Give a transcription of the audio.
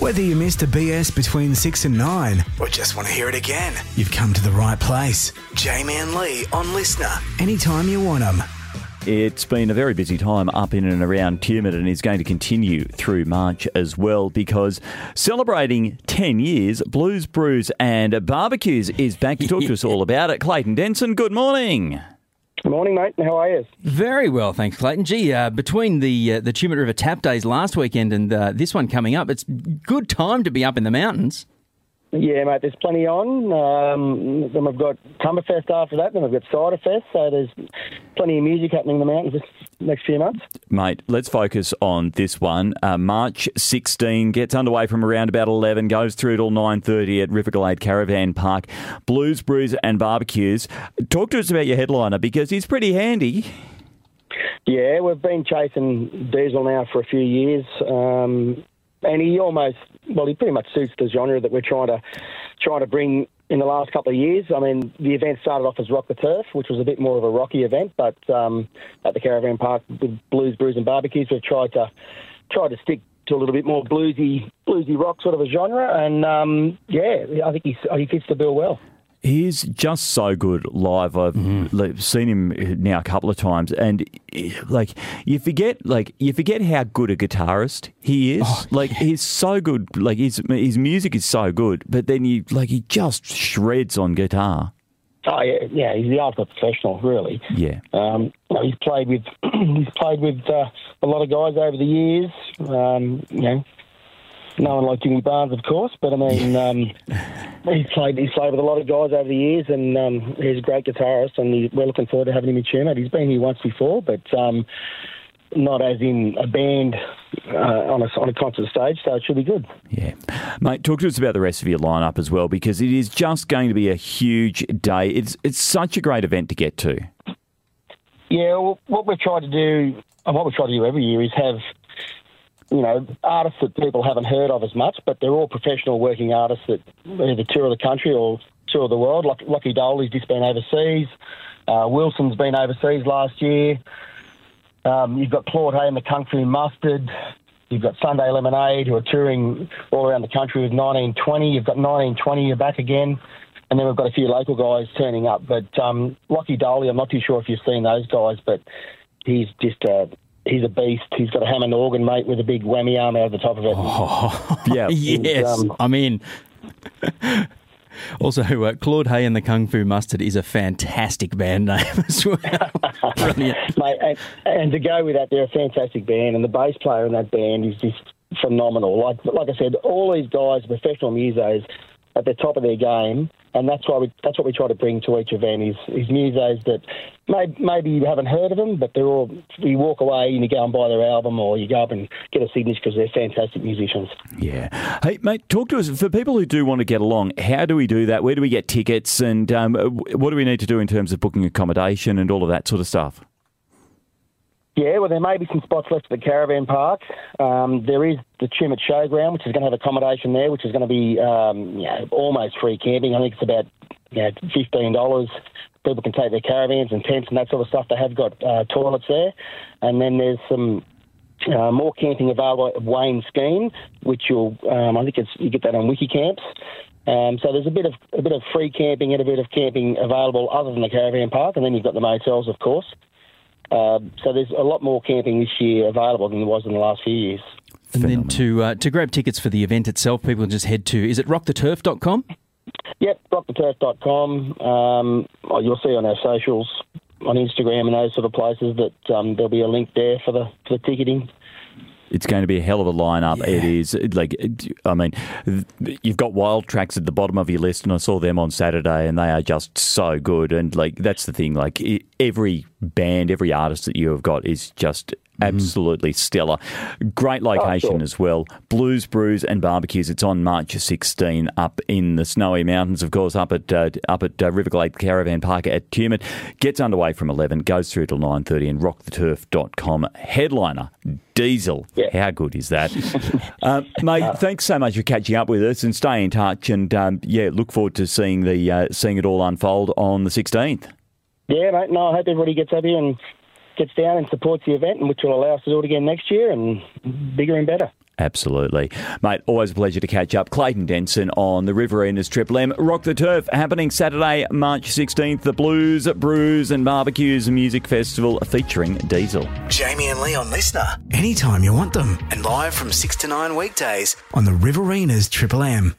Whether you missed a BS between 6 and 9 or just want to hear it again, you've come to the right place. Jamie and Leigh on Listener, anytime you want them. It's been a very busy time up in and around Tumut and is going to continue through March as well because celebrating 10 years, Blues, Brews and Barbecues is back to talk to us all about it. Clayton Denson, good morning. Morning, mate. How are you? Very well, thanks, Clayton. Gee, uh, between the uh, the Tumut River Tap Days last weekend and uh, this one coming up, it's good time to be up in the mountains. Yeah, mate, there's plenty on. Um, then we've got Cumberfest after that, then we've got Cider Fest, so there's plenty of music happening in the mountains this next few months. Mate, let's focus on this one. Uh, March 16 gets underway from around about 11, goes through till 9.30 at Riverglade Caravan Park. Blues, Brews and Barbecues. Talk to us about your headliner because he's pretty handy. Yeah, we've been chasing Diesel now for a few years. Um, and he almost well, he pretty much suits the genre that we're trying to trying to bring in the last couple of years. I mean, the event started off as Rock the Turf, which was a bit more of a rocky event, but um, at the Caravan Park with Blues, Brews and Barbecues, we've tried to try to stick to a little bit more bluesy, bluesy rock sort of a genre, and um, yeah, I think he's, he fits the bill well. He's just so good live. I've mm-hmm. seen him now a couple of times, and like you forget, like you forget how good a guitarist he is. Oh, like yeah. he's so good. Like his his music is so good, but then you like he just shreds on guitar. Oh yeah, yeah. He's the ultimate professional, really. Yeah. Um, he's played with he's played with uh, a lot of guys over the years. Um, you know, no one like Jimmy Barnes, of course, but I mean, um, he's played he's played with a lot of guys over the years, and um, he's a great guitarist, and he, we're looking forward to having him in Tumut. He's been here once before, but um, not as in a band uh, on a on a concert stage, so it should be good. Yeah, mate. Talk to us about the rest of your lineup as well, because it is just going to be a huge day. It's it's such a great event to get to. Yeah, well, what we've tried to do, and what we try to do every year, is have you know, artists that people haven't heard of as much, but they're all professional working artists that either tour the country or tour the world. Like Lachy Doley's just been overseas. Uh, Wilson's been overseas last year. Um, you've got Claude Hay and the Fu Mustard. You've got Sunday Lemonade who are touring all around the country with 1920. You've got 1920, you're back again. And then we've got a few local guys turning up. But um, Lachy I'm not too sure if you've seen those guys, but he's just a he's a beast. He's got a Hammond organ, mate, with a big whammy arm out of the top of it. Oh, yeah, yes, um, I'm in. Also, uh, Claude Hay and the Kung Fu Mustard is a fantastic band name as well. Brilliant. Mate, and, and, to go with that, they're a fantastic band, and the bass player in that band is just phenomenal. Like like I said, all these guys, professional musos, at the top of their game, and that's why we that's what we try to bring to each event is is musos that may, maybe you haven't heard of them, but they're all you walk away and you go and buy their album or you go up and get a signature because they're fantastic musicians. Yeah, hey mate, talk to us for people who do want to get along. How do we do that? Where do we get tickets, and um, what do we need to do in terms of booking accommodation and all of that sort of stuff? Yeah, well, there may be some spots left at the caravan park. Um, there is the Tumut Showground, which is going to have accommodation there, which is going to be um, you know, almost free camping. I think it's about you know, fifteen dollars. People can take their caravans and tents and that sort of stuff. They have got uh, toilets there, and then there's some uh, more camping available at Wayne Scheme, which you'll um, I think it's you get that on WikiCamps. Um, so there's a bit of a bit of free camping and a bit of camping available other than the caravan park, and then you've got the motels, of course. Um, so there's a lot more camping this year available than there was in the last few years. And then to uh, to grab tickets for the event itself, people just head to is it rocktheturf.com? Yep, rocktheturf.com. Um, you'll see on our socials, on Instagram and those sort of places that um, there'll be a link there for the for the ticketing. It's going to be a hell of a lineup. Yeah. It is like, I mean, you've got Wild Tracks at the bottom of your list, and I saw them on Saturday, and they are just so good. And like, that's the thing. Like, every band, every artist that you have got is just. Absolutely stellar. Great location oh, sure. as well. Blues, Brews, and Barbecues. It's on March 16 up in the snowy mountains, of course, up at uh, up at uh, Riverglade Caravan Park at Tumut. Gets underway from 11, goes through till 9.30 and rocktheturf.com. Headliner, Diesel. Yeah. How good is that? uh, mate, uh, thanks so much for catching up with us and stay in touch. And um, yeah, look forward to seeing the uh, seeing it all unfold on the 16th. Yeah, mate. No, I hope everybody gets up here and gets down and supports the event, and which will allow us to do it again next year and bigger and better. Absolutely. Mate, always a pleasure to catch up. Clayton Denson on the Riverinas Triple M. Rock the Turf happening Saturday, March 16th. The Blues, Brews and Barbecues Music Festival featuring Diesel. Jamie and Leigh on Listener. Anytime you want them. And live from 6 to 9 weekdays on the Riverinas Triple M.